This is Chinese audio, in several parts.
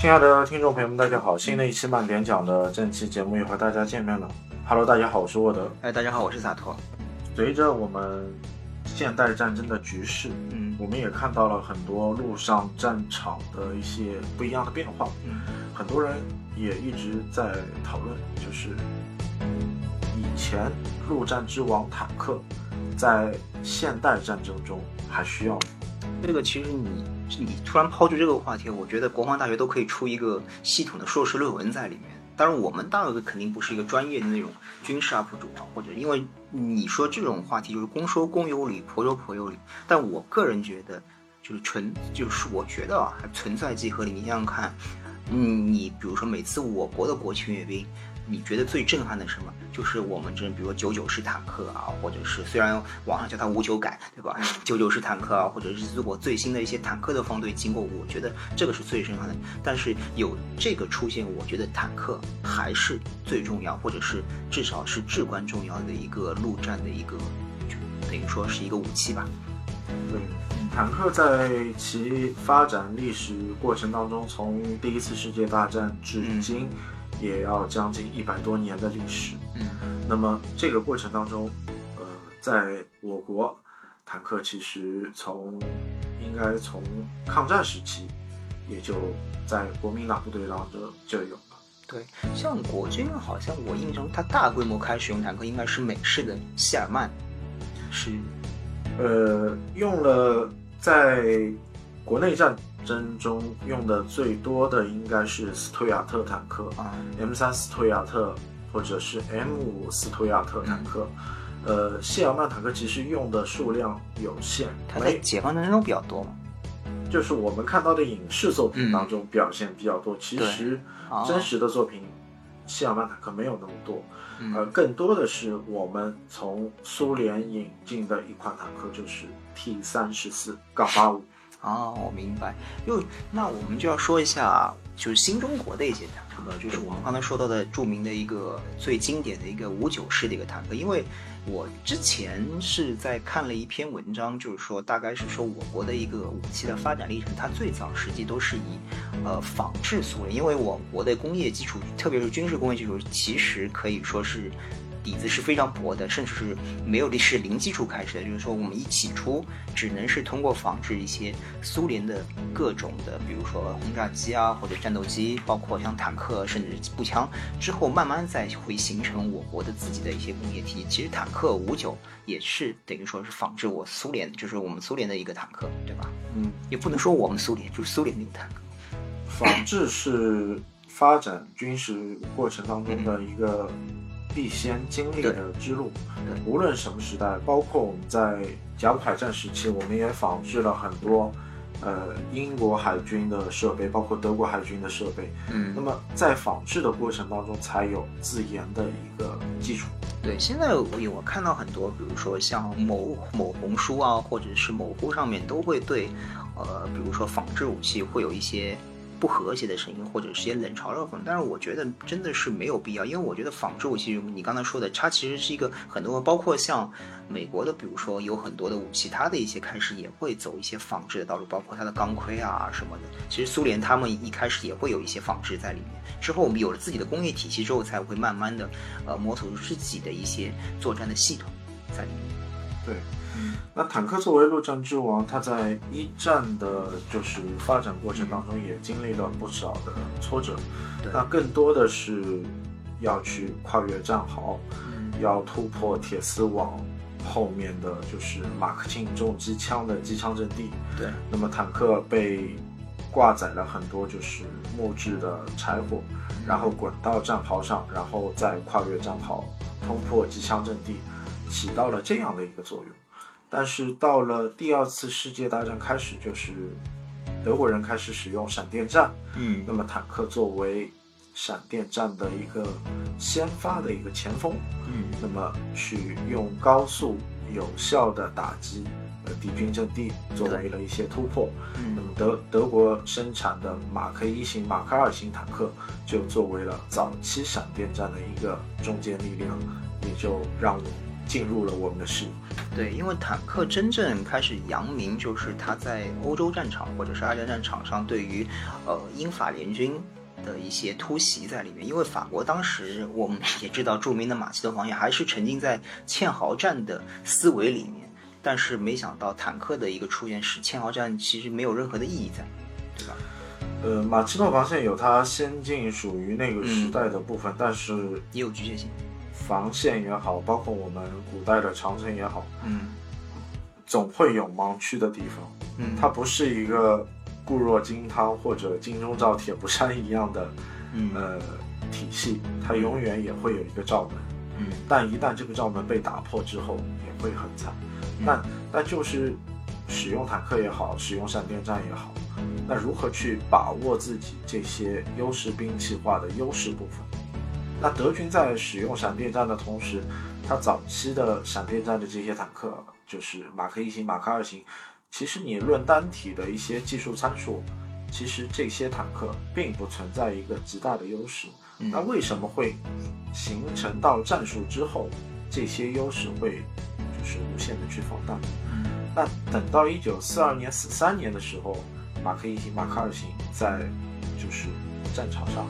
亲爱的听众朋友们，大家好！新的一期慢点讲的这期节目又和大家见面了。Hello，大家好，我是沃德。哎，大家好，我是洒脱。随着我们现代战争的局势，嗯我们也看到了很多陆上战场的一些不一样的变化。嗯很多人也一直在讨论，就是以前陆战之王坦克在现代战争中还需要吗？这个其实你你突然抛出这个话题，我觉得国防大学都可以出一个系统的硕士论文在里面。当然，我们大学肯定不是一个专业的那种军事 UP 主啊，或者因为你说这种话题就是公说公有理，婆说婆有理。但我个人觉得，就是存就是我觉得啊，还存在即合理。你想想看，你比如说每次我国的国庆阅兵，你觉得最震撼的是什么？就是我们这比如说九九式坦克啊，或者是虽然网上叫它五九改，对吧？九九式坦克啊，或者是如果最新的一些坦克的方队经过，我觉得这个是最震撼的。但是有这个出现，我觉得坦克还是最重要，或者是至少是至关重要的一个陆战的一个，就等于说是一个武器吧。对，坦克在其发展历史过程当中，从第一次世界大战至今，也要将近一百多年的历史。嗯那么这个过程当中，呃，在我国，坦克其实从应该从抗战时期，也就在国民党部队当中就有了。对，像国军好像我印象中，它大规模开始用坦克应该是美式的谢尔曼，是呃，用了在国内战争中用的最多的应该是斯图亚特坦克啊，M 三斯图亚特或者是 M 五斯图亚特坦克。呃，谢尔曼坦克其实用的数量有限，它在没解放战争中比较多嘛。就是我们看到的影视作品当中表现比较多。其实啊真实的作品，谢尔曼坦克没有那么多。嗯呃，更多的是我们从苏联引进的一款坦克，就是 T 三十四杠八五。哦，我明白。又那我们就要说一下，就是新中国的一些坦克，就是我们刚才说到的著名的一个最经典的一个五九式的一个坦克。因为我之前是在看了一篇文章，就是说大概是说我国的一个武器的发展历程，它最早实际都是以呃仿制苏联，因为我国的工业基础，特别是军事工业基础，其实可以说是。底子是非常薄的，甚至是没有是零基础开始的。就是说，我们一起初只能是通过仿制一些苏联的各种的，比如说轰炸机啊，或者战斗机，包括像坦克，甚至步枪，之后慢慢再会形成我国的自己的一些工业体系。其实坦克五九也是等于说是仿制我苏联，就是我们苏联的一个坦克，对吧？嗯，也不能说我们苏联，就是苏联那个坦克。仿制是发展军事过程当中的一个必先经历的之路。对无论什么时代，包括我们在甲午海战时期，我们也仿制了很多。呃，英国海军的设备，包括德国海军的设备，嗯那么在仿制的过程当中，才有自研的一个基础。对，现在我我看到很多，比如说像某某红书啊，或者是某乎上面都会对，呃，比如说仿制武器会有一些不和谐的声音，或者是些冷嘲热讽。但是我觉得真的是没有必要，因为我觉得仿制武器，你刚才说的，它其实是一个很多，包括像美国的，比如说有很多的武器，它的一些开始也会走一些仿制的道路，包括它的钢盔啊什么的。其实苏联他们一开始也会有一些仿制在里面，之后我们有了自己的工业体系之后，才会慢慢的呃摸索出自己的一些作战的系统在里面。对，嗯。那坦克作为陆战之王，它在一战的就是发展过程当中也经历了不少的挫折。对。那更多的是要去跨越战壕，嗯。要突破铁丝网后面的就是马克沁重机枪的机枪阵地。对，那么坦克被挂载了很多就是木质的柴火，然后滚到战壕上，然后再跨越战壕，突破机枪阵地，起到了这样的一个作用。但是到了第二次世界大战开始，就是德国人开始使用闪电战，嗯那么坦克作为闪电战的一个先发的一个前锋，嗯那么去用高速有效的打击呃敌军阵地，作为了一些突破。那嗯么德德国生产的马克一型、马克二型坦克就作为了早期闪电战的一个中坚力量，也就让我进入了我们的视野。对，因为坦克真正开始扬名，就是他在欧洲战场或者是二战战场上对于呃英法联军的一些突袭在里面。因为法国当时我们也知道，著名的马其顿防御还是沉浸在堑壕战的思维里面，但是没想到坦克的一个出现，使堑壕战其实没有任何的意义在，对吧？呃，马其顿防线有它先进属于那个时代的部分，但是也有局限性。防线也好，包括我们古代的长城也好，嗯，总会有盲区的地方。嗯，它不是一个固若金汤或者金钟罩铁布衫一样的，嗯呃体系，它永远也会有一个罩门。嗯但一旦这个罩门被打破之后，也会很惨。但但就是使用坦克也好，使用闪电战也好，那如何去把握自己这些优势兵器化的优势部分？那德军在使用闪电战的同时，它早期的闪电战的这些坦克，就是马克一型、马克二型，其实你论单体的一些技术参数，其实这些坦克并不存在一个极大的优势。嗯那为什么会形成到战术之后，这些优势会就是无限的去放大？嗯那等到一九四二年、四三年的时候，马克一型、马克二型在就是战场上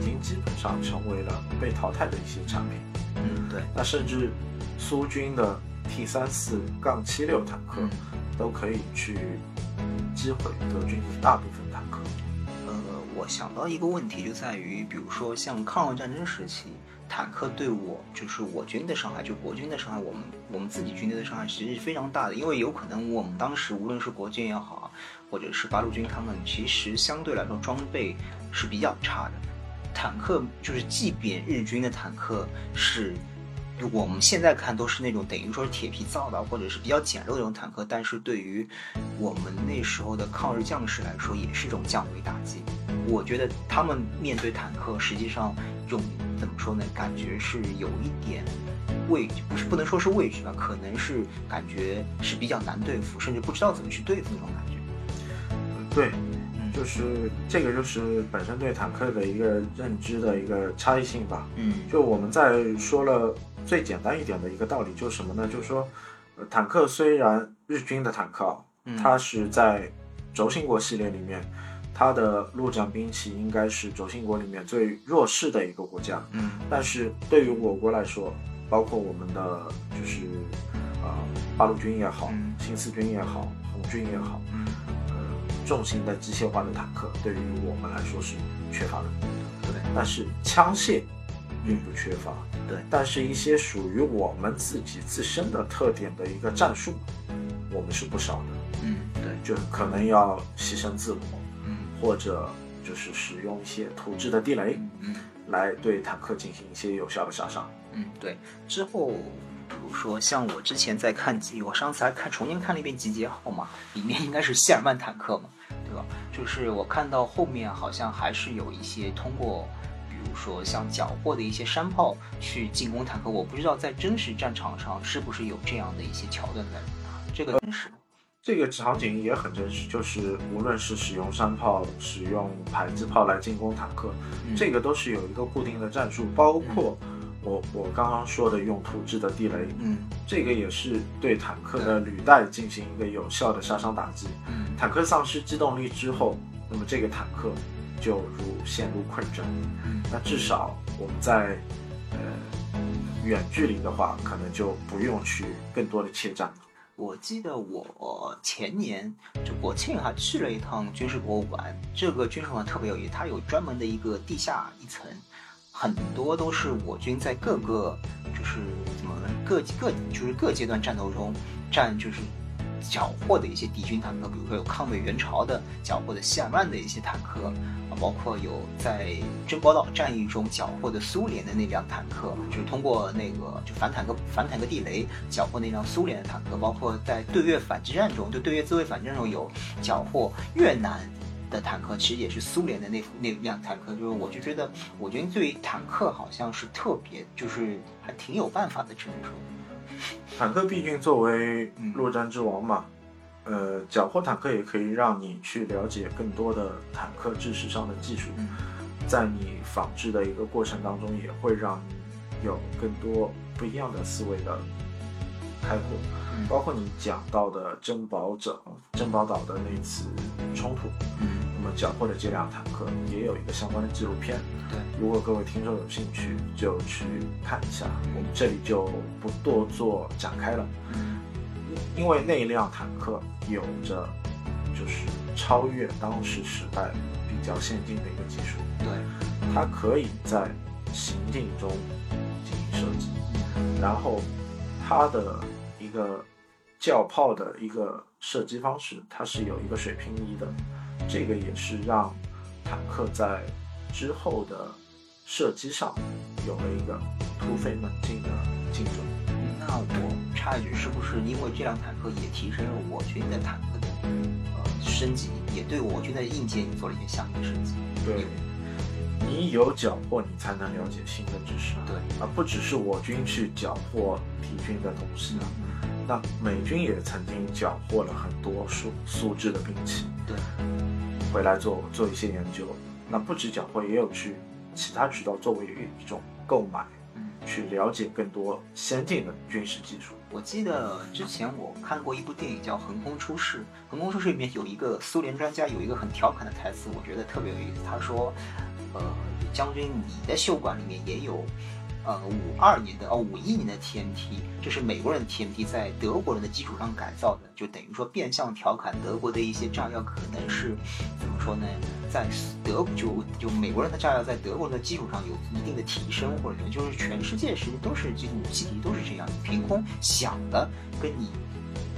已经基本上成为了被淘汰的一些产品。嗯，对，那甚至苏军的 T 三四杠七六坦克嗯都可以去击毁德军的大部分坦克。呃，我想到一个问题就在于，比如说像抗日战争时期，坦克对我就是我军的伤害，就国军的伤害，我们我们自己军队的伤害其实是非常大的，因为有可能我们当时无论是国军也好啊，或者是八路军，他们其实相对来说装备是比较差的。坦克就是，即便日军的坦克是。我们现在看都是那种等于说是铁皮造的，或者是比较简陋的那种坦克，但是对于我们那时候的抗日将士来说，也是一种降维打击。我觉得他们面对坦克，实际上这种怎么说呢？感觉是有一点畏，不是不能说是畏惧吧，可能是感觉是比较难对付，甚至不知道怎么去对付那种感觉。对，就是这个就是本身对坦克的一个认知的一个差异性吧。嗯就我们在说了最简单一点的一个道理，就是什么呢？就是说，呃坦克虽然日军的坦克啊，嗯它是在轴心国系列里面，它的陆战兵器应该是轴心国里面最弱势的一个国家。嗯但是对于我国来说，包括我们的就是呃八路军也好嗯，新四军也好，红军也好，嗯，呃重型的机械化的坦克对于我们来说是缺乏的。对但是枪械并不缺乏。对，但是一些属于我们自己自身的特点的一个战术，我们是不少的，嗯对，就可能要牺牲自我，嗯或者就是使用一些土制的地雷嗯嗯。来对坦克进行一些有效的杀伤。嗯，对。之后，比如说像我之前在看集，我上次还看重新看了一遍《集结号》嘛，里面应该是谢尔曼坦克嘛，对吧？就是我看到后面好像还是有一些通过，比如说像缴获的一些山炮去进攻坦克，我不知道在真实战场上是不是有这样的一些桥段在里面啊？这个真实吗？这个场景也很真实，就是无论是使用山炮、使用迫击炮来进攻坦克，嗯这个都是有一个固定的战术，包括我我刚刚说的用土制的地雷，嗯这个也是对坦克的履带进行一个有效的杀伤打击。嗯坦克丧失机动力之后，那么这个坦克就如陷入困阵。嗯那至少我们在呃远距离的话，可能就不用去更多的怯战了。我记得我前年就国庆还去了一趟军事博物馆，这个军事博物馆特别有意思，它有专门的一个地下一层，很多都是我军在各个就是怎么各各就是各阶段战斗中战就是缴获的一些敌军坦克，比如说有抗美援朝的缴获的谢尔曼的一些坦克，啊，包括有在珍宝岛战役中缴获的苏联的那辆坦克，就是通过那个就反坦克反坦克地雷缴获那辆苏联的坦克，包括在对越反击战中，就对越自卫反击战中有缴获越南的坦克，其实也是苏联的那那辆坦克。就是我就觉得，我觉得对于坦克好像是特别，就是还挺有办法的，只能说。坦克毕竟作为嗯陆战之王嘛，呃，缴获坦克也可以让你去了解更多的坦克知识上的技术，嗯在你仿制的一个过程当中，也会让你有更多不一样的思维的开阔。包括你讲到的珍宝者、珍宝岛的那次冲突，嗯，那么缴获的这辆坦克也有一个相关的纪录片。对，如果各位听众有兴趣，就去看一下。我们这里就不多做展开了。嗯，因为那一辆坦克有着就是超越当时时代比较先进的一个技术。对，它可以在行进中进行设计，然后它的一个。轿炮的一个射击方式，它是有一个水平仪的，这个也是让坦克在之后的射击上有了一个突飞猛进的进展。那我插一句，是不是因为这辆坦克也提升了我军的坦克的呃升级，也对我军的硬件做了一些相应升级？对，你有缴获，你才能了解新的知识。对，而不只是我军去缴获敌军的东西。那美军也曾经缴获了很多苏苏制的兵器，对，回来做做一些研究。那不止缴获，也有去其他渠道作为一种购买，嗯，去了解更多先进的军事技术。我记得之前我看过一部电影叫《横空出世》，《横空出世》里面有一个苏联专家有一个很调侃的台词，我觉得特别有意思。他说：“呃，将军，你的袖管里面也有。”呃，五二年的哦，五一年的 TMT，这是美国人的 TMT，在德国人的基础上改造的，就等于说变相调侃德国的一些炸药可能是怎么说呢？在德就就美国人的炸药在德国人的基础上有一定的提升，或者就是全世界实际都是这种武器都是这样，凭空想的跟你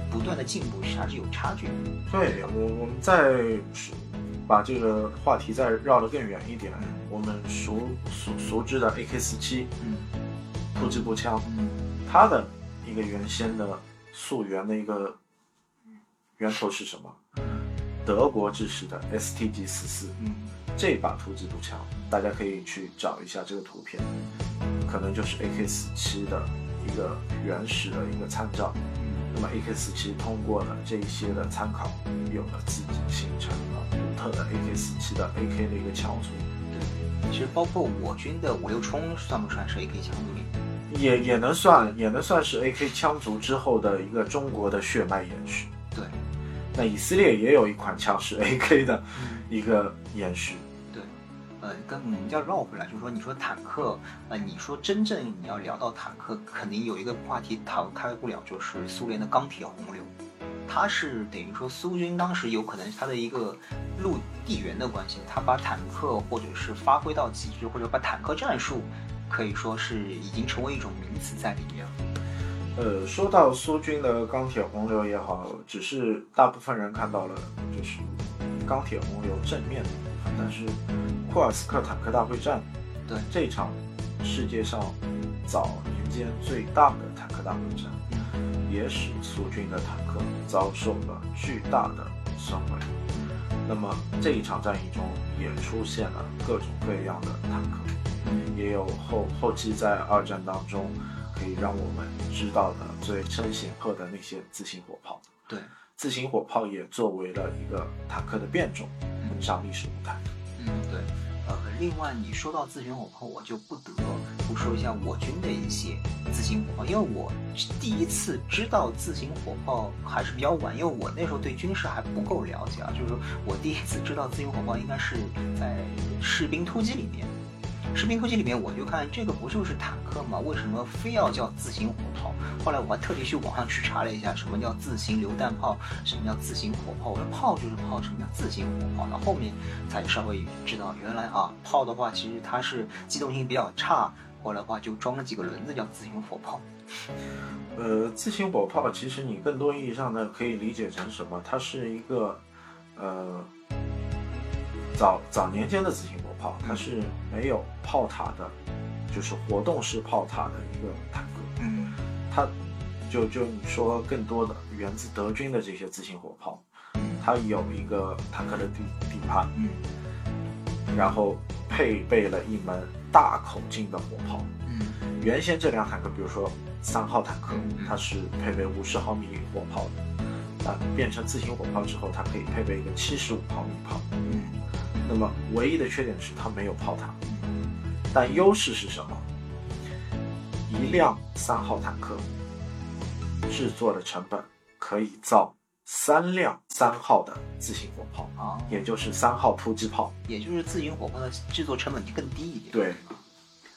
不断的进步还是有差距。对我，我们在把这个话题再绕得更远一点。我们熟熟熟知的 AK 四七，嗯，突击步枪，嗯，它的一个原先的溯源的一个源头是什么？德国制式的 STG 四四，嗯，这把突击步枪，大家可以去找一下这个图片，可能就是 AK 四七的一个原始的一个参照。那么 AK 四七通过了这一些的参考，有了自己形成了独特的 AK 四七的 AK 的一个枪组。其实包括我军的五六冲算不算是 AK 枪族里？也也能算，也能算是 AK 枪族之后的一个中国的血脉延续。对，那以色列也有一款枪是 AK 的一个延续。对，呃，跟我们要绕回来，就是说，你说坦克，呃，你说真正你要聊到坦克，肯定有一个话题逃开不了，就是苏联的钢铁洪流。它是等于说苏军当时有可能它的一个陆地缘的关系，它把坦克或者是发挥到极致，或者把坦克战术可以说是已经成为一种名词在里面了。呃，说到苏军的钢铁洪流也好，只是大部分人看到了就是钢铁洪流正面的部分，但是库尔斯克坦克大会战，对这场世界上早年间最大的坦克大会战。也使苏军的坦克遭受了巨大的损毁。那么这一场战役中也出现了各种各样的坦克，也有后后期在二战当中可以让我们知道的最声显赫的那些自行火炮。对，自行火炮也作为了一个坦克的变种登上历史舞台。嗯，对。呃，另外你说到自行火炮，我就不得不说一下我军的一些自行火炮，因为我第一次知道自行火炮还是比较晚，因为我那时候对军事还不够了解啊，就是说我第一次知道自行火炮应该是在士兵突击里面。士兵突击里面，我就看这个不就是坦克吗？为什么非要叫自行火炮？后来我还特地去网上去查了一下，什么叫自行榴弹炮，什么叫自行火炮。我说炮就是炮，什么叫自行火炮？到后面才稍微知道，原来啊，炮的话其实它是机动性比较差，后来的话就装了几个轮子叫自行火炮。呃，自行火炮其实你更多意义上呢可以理解成什么？它是一个呃早早年间的自行火。炮它是没有炮塔的，就是活动式炮塔的一个坦克。嗯，它就就你说更多的源自德军的这些自行火炮，它有一个坦克的底底盘，嗯，然后配备了一门大口径的火炮。嗯，原先这辆坦克，比如说三号坦克，它是配备五十毫米火炮的，啊，变成自行火炮之后，它可以配备一个七十五毫米炮。嗯。那么唯一的缺点是它没有炮塔，但优势是什么？一辆三号坦克制作的成本可以造三辆三号的自行火炮，啊，也就是三号突击炮。也就是自行火炮的制作成本就更低一点。对，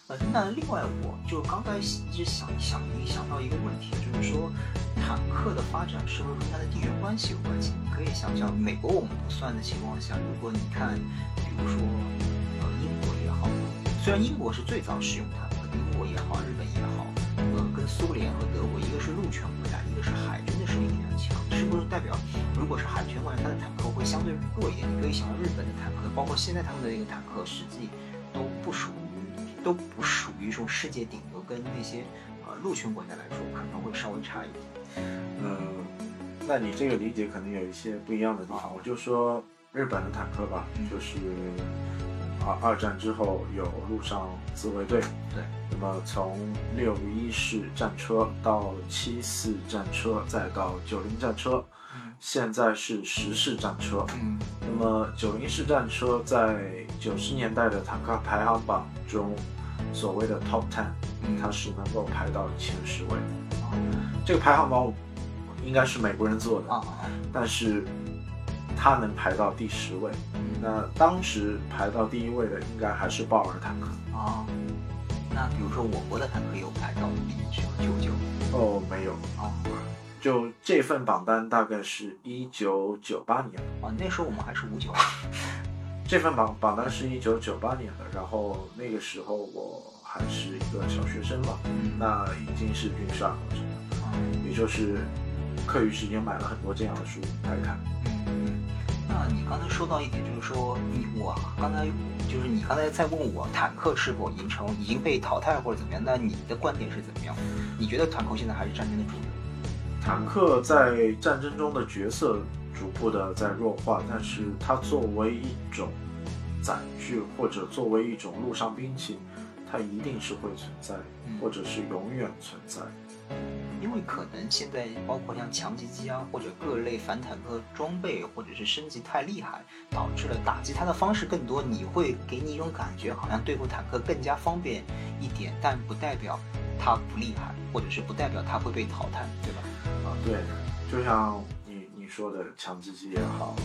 呃，那另外我就刚才一直想想一想到一个问题，就是说坦克的发展是不是和它的地缘关系有关系？你可以想想，美国我们不算的情况下，如果你看，比如说呃英国也好，虽然英国是最早使用坦克，英国也好，日本也好，呃跟苏联和德国，一个是陆权国家，一个是海军的实力非常强，是不是代表如果是海权国家，它的坦克会相对弱一点？你可以想到日本的坦克，包括现在他们的一个坦克，实际都不属于都不属于说世界顶流，跟那些呃陆权国家来说可能会稍微差一点。嗯，那你这个理解可能有一些不一样的地方。我就说日本的坦克吧，嗯就是啊，二战之后有陆上自卫队，对，那么从六一式战车到七四战车，再到九零战车，嗯现在是十式战车。嗯那么九零式战车在九十年代的坦克排行榜中，所谓的 Top Ten，嗯它是能够排到前十位的。这个排行榜应该是美国人做的，但是它能排到第十位。嗯那当时排到第一位的应该还是豹尔坦克。啊，那比如说我国的坦克有排到里面去吗？九九。哦，没有，啊就这份榜单大概是一九九八年，啊，那时候我们还是五九。这份榜榜单是一九九八年的，然后那个时候我还是一个小学生吧，嗯。那已经是军事爱好者，啊也就是课余时间买了很多这样的书来看。那你刚才说到一点，就是说你我刚才就是你刚才在问我坦克是否已经成已经被淘汰或者怎么样？那你的观点是怎么样？你觉得坦克现在还是战争的主流？坦克在战争中的角色逐步的在弱化，但是它作为一种载具或者作为一种陆上兵器，它一定是会存在嗯，或者是永远存在。因为可能现在包括像强击机啊，或者各类反坦克装备，或者是升级太厉害，导致了打击它的方式更多，你会给你一种感觉，好像对付坦克更加方便一点，但不代表它不厉害，或者是不代表它会被淘汰，对吧？啊，对，就像说的强击机也好，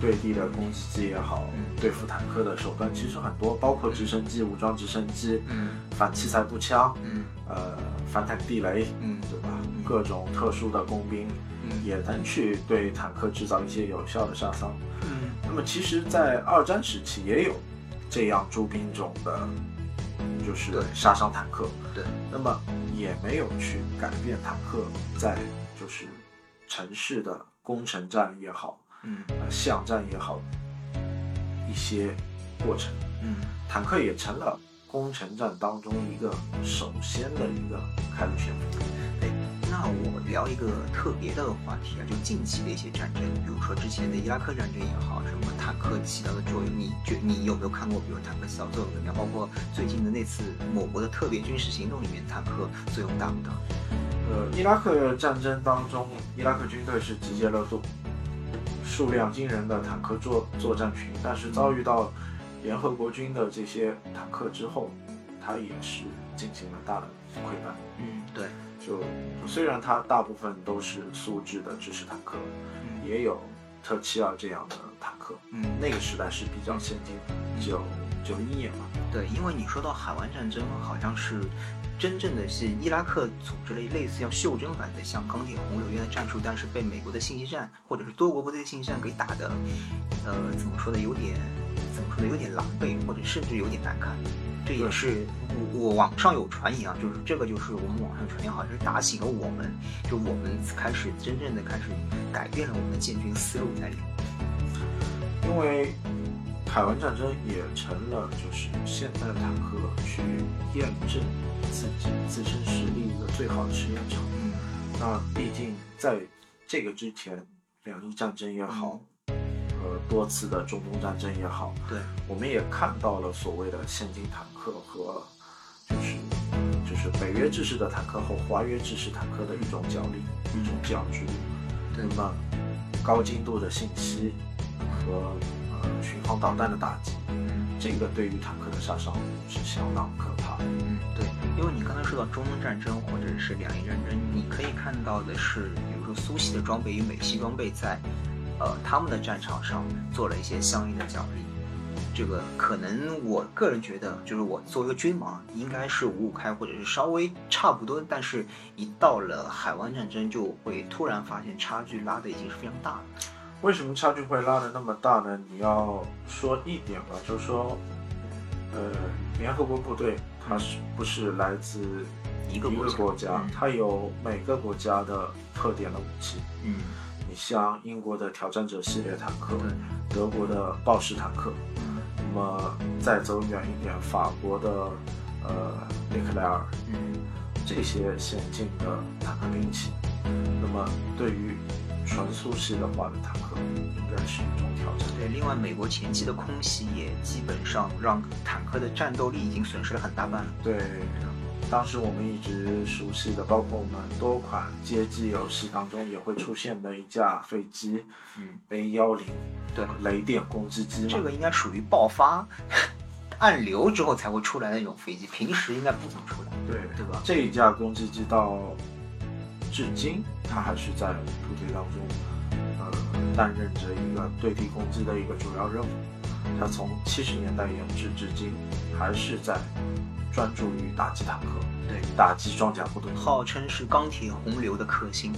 对地的攻击机也好，嗯对付坦克的手段其实很多，包括直升机、武装直升机、嗯反器材步枪、嗯呃反坦克地雷，嗯对吧嗯？各种特殊的工兵嗯也能去对坦克制造一些有效的杀伤。嗯那么其实，在二战时期也有这样诸兵种的，就是杀伤坦克。对，那么也没有去改变坦克在就是城市的攻城战也好，嗯呃巷战也好，一些过程，嗯坦克也成了攻城战当中一个首先的一个开路先锋。对，那我聊一个特别的话题啊，就近期的一些战争，比如说之前的伊拉克战争也好，什么坦克起到的作用，你觉你有没有看过？比如坦克起到作用怎么样？包括最近的那次某国的特别军事行动里面，坦克作用大不大？呃，伊拉克战争当中，伊拉克军队是集结了数数量惊人的坦克作作战群，但是遭遇到联合国军的这些坦克之后，它也是进行了大的溃败。嗯，对，就虽然它大部分都是苏制的制式坦克，嗯。也有特七二这样的坦克，嗯，那个时代是比较先进的，九九一年嘛。对，因为你说到海湾战争，好像是真正的是伊拉克组织了类似像袖珍版的像钢铁洪流一样的战术，但是被美国的信息战或者是多国部队的信息战给打的，呃，怎么说呢，有点怎么说呢，有点狼狈，或者甚至有点难看。这也是我我网上有传言啊，就是这个就是我们网上传言，好像是打醒了我们，就我们开始真正的开始改变了我们的建军思路在里面。因为海湾战争也成了就是现代坦克去验证自己自身实力一个最好的实验场。嗯那毕竟在这个之前，两伊战争也好，呃多次的中东战争也好，对，我们也看到了所谓的现金坦克和就是就是北约制式的坦克和华约制式坦克的一种角力，一种角逐。对那么高精度的信息和呃巡航导弹的打击，嗯这个对于坦克的杀伤是相当可怕的。嗯，对，因为你刚才说到中东战争或者是两伊战争，你可以看到的是，比如说苏系的装备与美系装备在，呃，他们的战场上做了一些相应的奖励。这个可能我个人觉得，就是我作为一个军盲，应该是五五开或者是稍微差不多，但是一到了海湾战争，就会突然发现差距拉的已经是非常大了。为什么差距会拉的那么大呢？你要说一点吧，就是说，呃，联合国部队它是不是来自一个一个国家？嗯它有每个国家的特点的武器。嗯，你像英国的挑战者系列坦克，对，德国的豹式坦克，那么再走远一点，法国的呃雷克莱尔，嗯，这些先进的坦克兵器，那么对于纯苏系的话的坦克，应该是一种挑战。对。另外，美国前期的空袭也基本上让坦克的战斗力已经损失了很大半了。对，当时我们一直熟悉的，包括我们多款街机游戏当中也会出现的一架飞机嗯，A 幺零，对，雷电攻击机。这个应该属于爆发暗流之后才会出来那种飞机，平时应该不怎么出来，对对吧？这一架攻击机到至今，它还是在部队当中，呃，担任着一个对地攻击的一个主要任务。它从七十年代研制至今，还是在专注于打击坦克、对，打击装甲部队。号称是钢铁洪流的克星，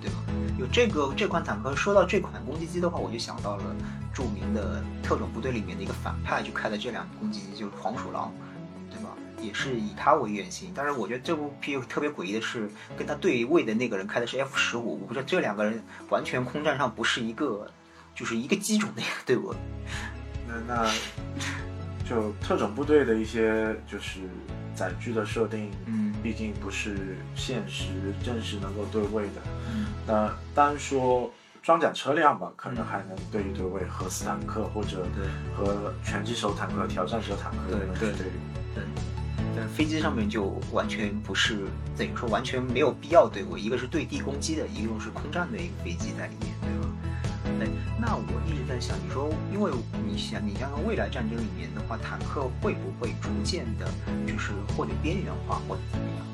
对吧？有这个这款坦克，说到这款攻击机的话，我就想到了著名的特种部队里面的一个反派，就开的这辆攻击机，就是黄鼠狼？也是以他为原型。但是我觉得这部片特别诡异的是，跟他对位的那个人开的是 F 十五，我不知道这两个人完全空战上不是一个，就是一个机种的一个队伍。那那就特种部队的一些就是载具的设定，嗯毕竟不是现实真实能够对位的。嗯那单说装甲车辆吧，可能还能对一对位，和斯坦克或者对和拳击手坦克、挑战者坦克对能对。对，但飞机上面就完全不是，等于说完全没有必要对我，一个是对地攻击的，一个是空战的一个飞机在里面，对吧？哎，那我一直在想，你说，因为你想，你像未来战争里面的话，坦克会不会逐渐的，就是或者边缘化，或者怎么样？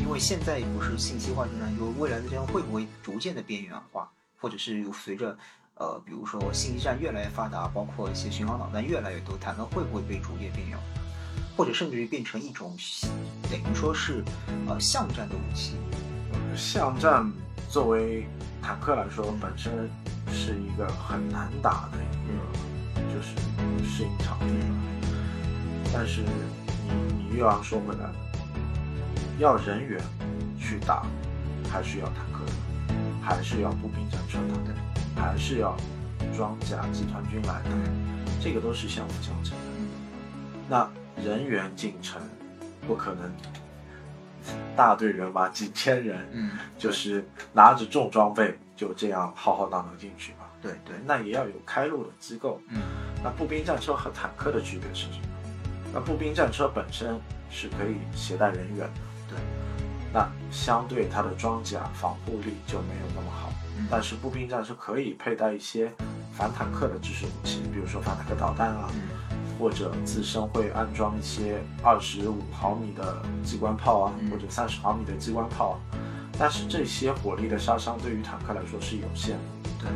因为现在不是信息化战争，就未来的战争会不会逐渐的边缘化，或者是随着呃，比如说信息战越来越发达，包括一些巡航导弹越来越多，坦克会不会被逐渐边缘化？或者甚至于变成一种等于说是呃巷战的武器。巷战作为坦克来说，本身是一个很难打的一个就是适应场地吧。但是你你又要说回来，要人员去打，还是要坦克的，还是要步兵战车打的，还是要装甲集团军来打，这个都是相辅相成的。那人员进城，不可能大队人马几千人，嗯，就是拿着重装备就这样浩浩荡荡进去吧。对对，那也要有开路的机构。嗯那步兵战车和坦克的区别是什么？那步兵战车本身是可以携带人员的，对，那相对它的装甲防护力就没有那么好。嗯但是步兵战车可以佩戴一些反坦克的制式武器，比如说反坦克导弹啊，嗯或者自身会安装一些二十五毫米的机关炮啊，嗯或者三十毫米的机关炮啊。但是这些火力的杀伤对于坦克来说是有限的。对，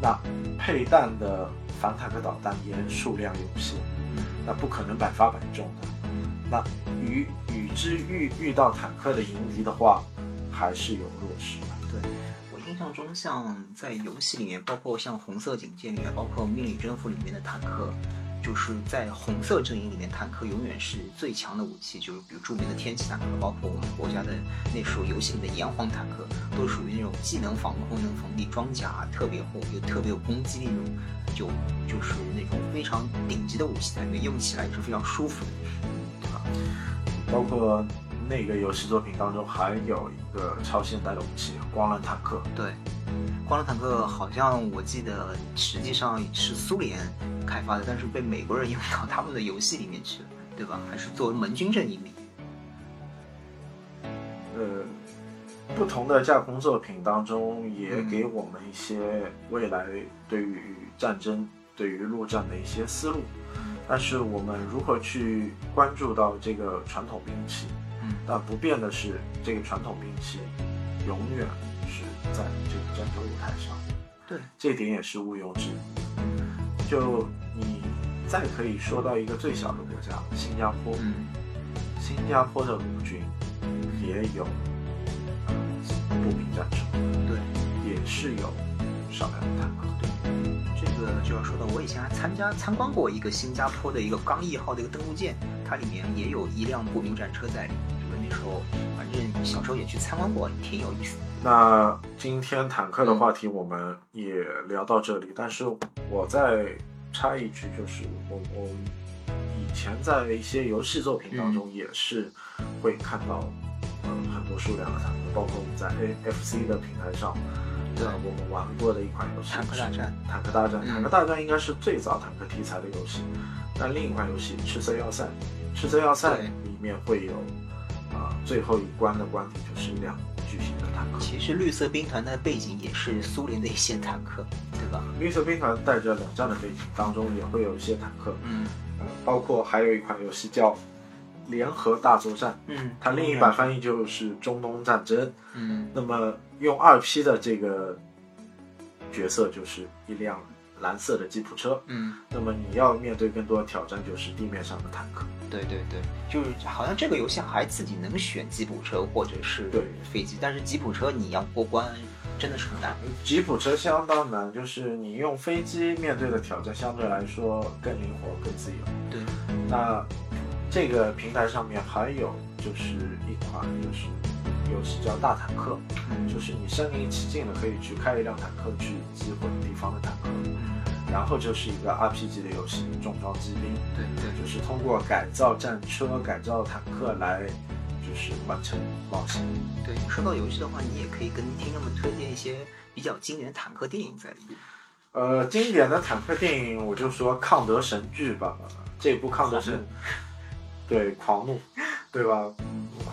那配弹的反坦克导弹也数量有限，嗯那不可能百发百中的。那与与之遇遇到坦克的迎敌的话，还是有弱势的。对。我印象中，像在游戏里面，包括像《红色警戒》里面，包括《命令征服》里面的坦克，就是在红色阵营里面，坦克永远是最强的武器。就是比如著名的天启坦克，包括我们国家的那时候游戏里的炎黄坦克，都属于那种既能防空能防地，装甲特别厚，又特别有攻击力那种，就就是那种非常顶级的武器在里面，用起来也是非常舒服的，对吧？包括那个游戏作品当中还有一个超现代的武器——光轮坦克。对，光轮坦克好像我记得实际上是苏联开发的，但是被美国人用到他们的游戏里面去了，对吧？还是作为盟军阵营里。呃，不同的架空作品当中，也嗯给我们一些未来对于战争、对于陆战的一些思路。但是我们如何去关注到这个传统兵器，嗯但不变的是，这个传统兵器永远是在这个战争舞台上，对，这点也是毋庸置疑。就你再可以说到一个最小的国家，新加坡，嗯新加坡的陆军也有呃步兵战车，对。也是有少量的坦克。对这个就要说到，我以前还参加参观过一个新加坡的一个刚毅号的一个登陆舰，它里面也有一辆步兵战车在里面。这个那时候反正小时候也去参观过，挺有意思的。那今天坦克的话题我们也聊到这里，但是我再插一句，就是我我以前在一些游戏作品当中也是会看到，呃很多数量的坦克，包括我们在 AFC 的平台上，对呃我们玩过的一款游戏坦克大战。坦克大战，嗯。坦克大战应该是最早坦克题材的游戏，但另一款游戏赤色要塞，赤色要塞里面会有，啊、最后一关的关底就是两巨型的坦克。其实绿色兵团的背景也是苏联的一些坦克，对吧？绿色兵团带着冷战的背景当中也会有一些坦克，嗯呃，包括还有一款游戏叫《联合大作战》，嗯，它另一版翻译就是中东战争。嗯那么用二 P 的这个角色就是一辆蓝色的吉普车，嗯，那么你要面对更多的挑战就是地面上的坦克。对对对，就是好像这个游戏还自己能选吉普车或者是对飞机，但是吉普车你要过关真的是很难。吉普车相当难，就是你用飞机面对的挑战相对来说更灵活、更自由。对，那这个平台上面还有就是一款就是游戏叫大坦克，嗯就是你身临其境的可以去开一辆坦克去击毁敌方的坦克，嗯，然后就是一个 RPG 的游戏，重装机兵，对对就是通过改造战车、改造坦克来就是完成冒险。对，说到游戏的话，你也可以跟听众们推荐一些比较经典的坦克电影在里面。呃，经典的坦克电影，我就说抗德神剧吧。这部抗德神，对狂怒，对吧？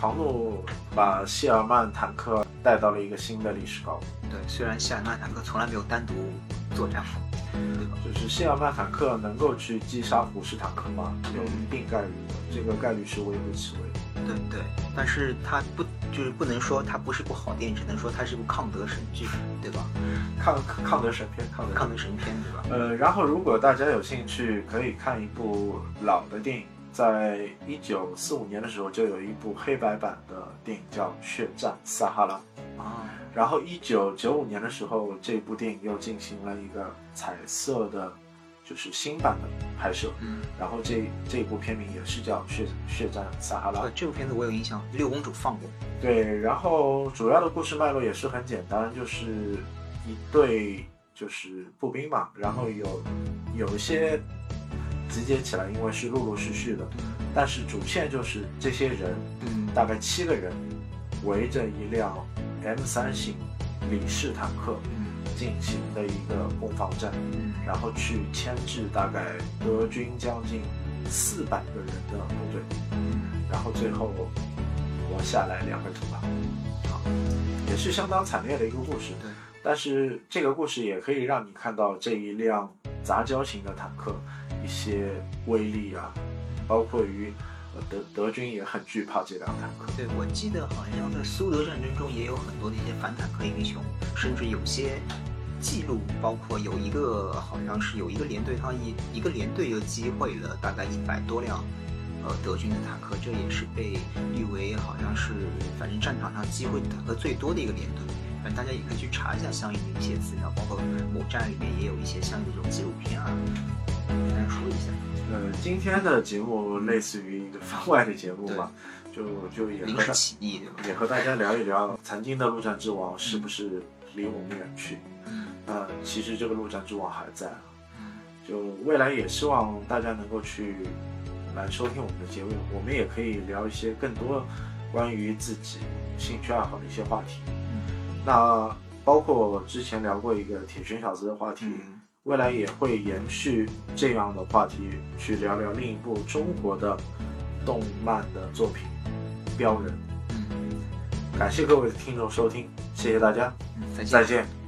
狂怒把谢尔曼坦克带到了一个新的历史高度。对，虽然谢尔曼坦克从来没有单独作战过，对吧？就是谢尔曼坦克能够去击杀虎式坦克吗？有一定概率的，这个概率是微乎其微。对对，但是它不就是不能说它不是部好电影，只能说它是部抗德神剧，对吧？抗抗德神片，抗德抗德神片，对吧？呃，然后如果大家有兴趣，可以看一部老的电影，在一九四五年的时候就有一部黑白版的电影叫《血战撒哈拉》，啊，然后一九九五年的时候，这部电影又进行了一个彩色的，就是新版的拍摄，嗯，然后这这部片名也是叫《血血战撒哈拉》呃，。这部片子我有印象，六公主放过。对，然后主要的故事脉络也是很简单，就是一对就是步兵嘛，然后有有一些集结起来，因为是陆陆续续的，但是主线就是这些人，嗯。大概七个人围着一辆 M 三型李氏坦克嗯。进行的一个攻防战，嗯。然后去牵制大概德军将近四百个人的部队，嗯。然后最后活下来两个土吧，啊，也是相当惨烈的一个故事。对，但是这个故事也可以让你看到这一辆杂交型的坦克一些威力啊，包括于德德军也很惧怕这辆坦克。对，我记得好像在苏德战争中也有很多的一些反坦克英雄，甚至有些记录，包括有一个好像是有一个连队，他一一个连队就击毁了大概一百多辆。呃，德军的坦克，这也是被誉为好像是反正战场上击毁坦克最多的一个连队。反正大家也可以去查一下相应的一些资料，包括某站里面也有一些相应的这种纪录片啊，说一下。呃，今天的节目类似于一个番外的节目吧，就就也临时起义，也和大家聊一聊曾经的陆战之王是不是离我们远去。嗯呃，其实这个陆战之王还在就未来也希望大家能够去来收听我们的节目，我们也可以聊一些更多关于自己兴趣爱好的一些话题。嗯那包括之前聊过一个铁拳小子的话题，嗯未来也会延续这样的话题，去聊聊另一部中国的动漫的作品《镖人》。嗯感谢各位听众收听，谢谢大家，嗯，再见再见。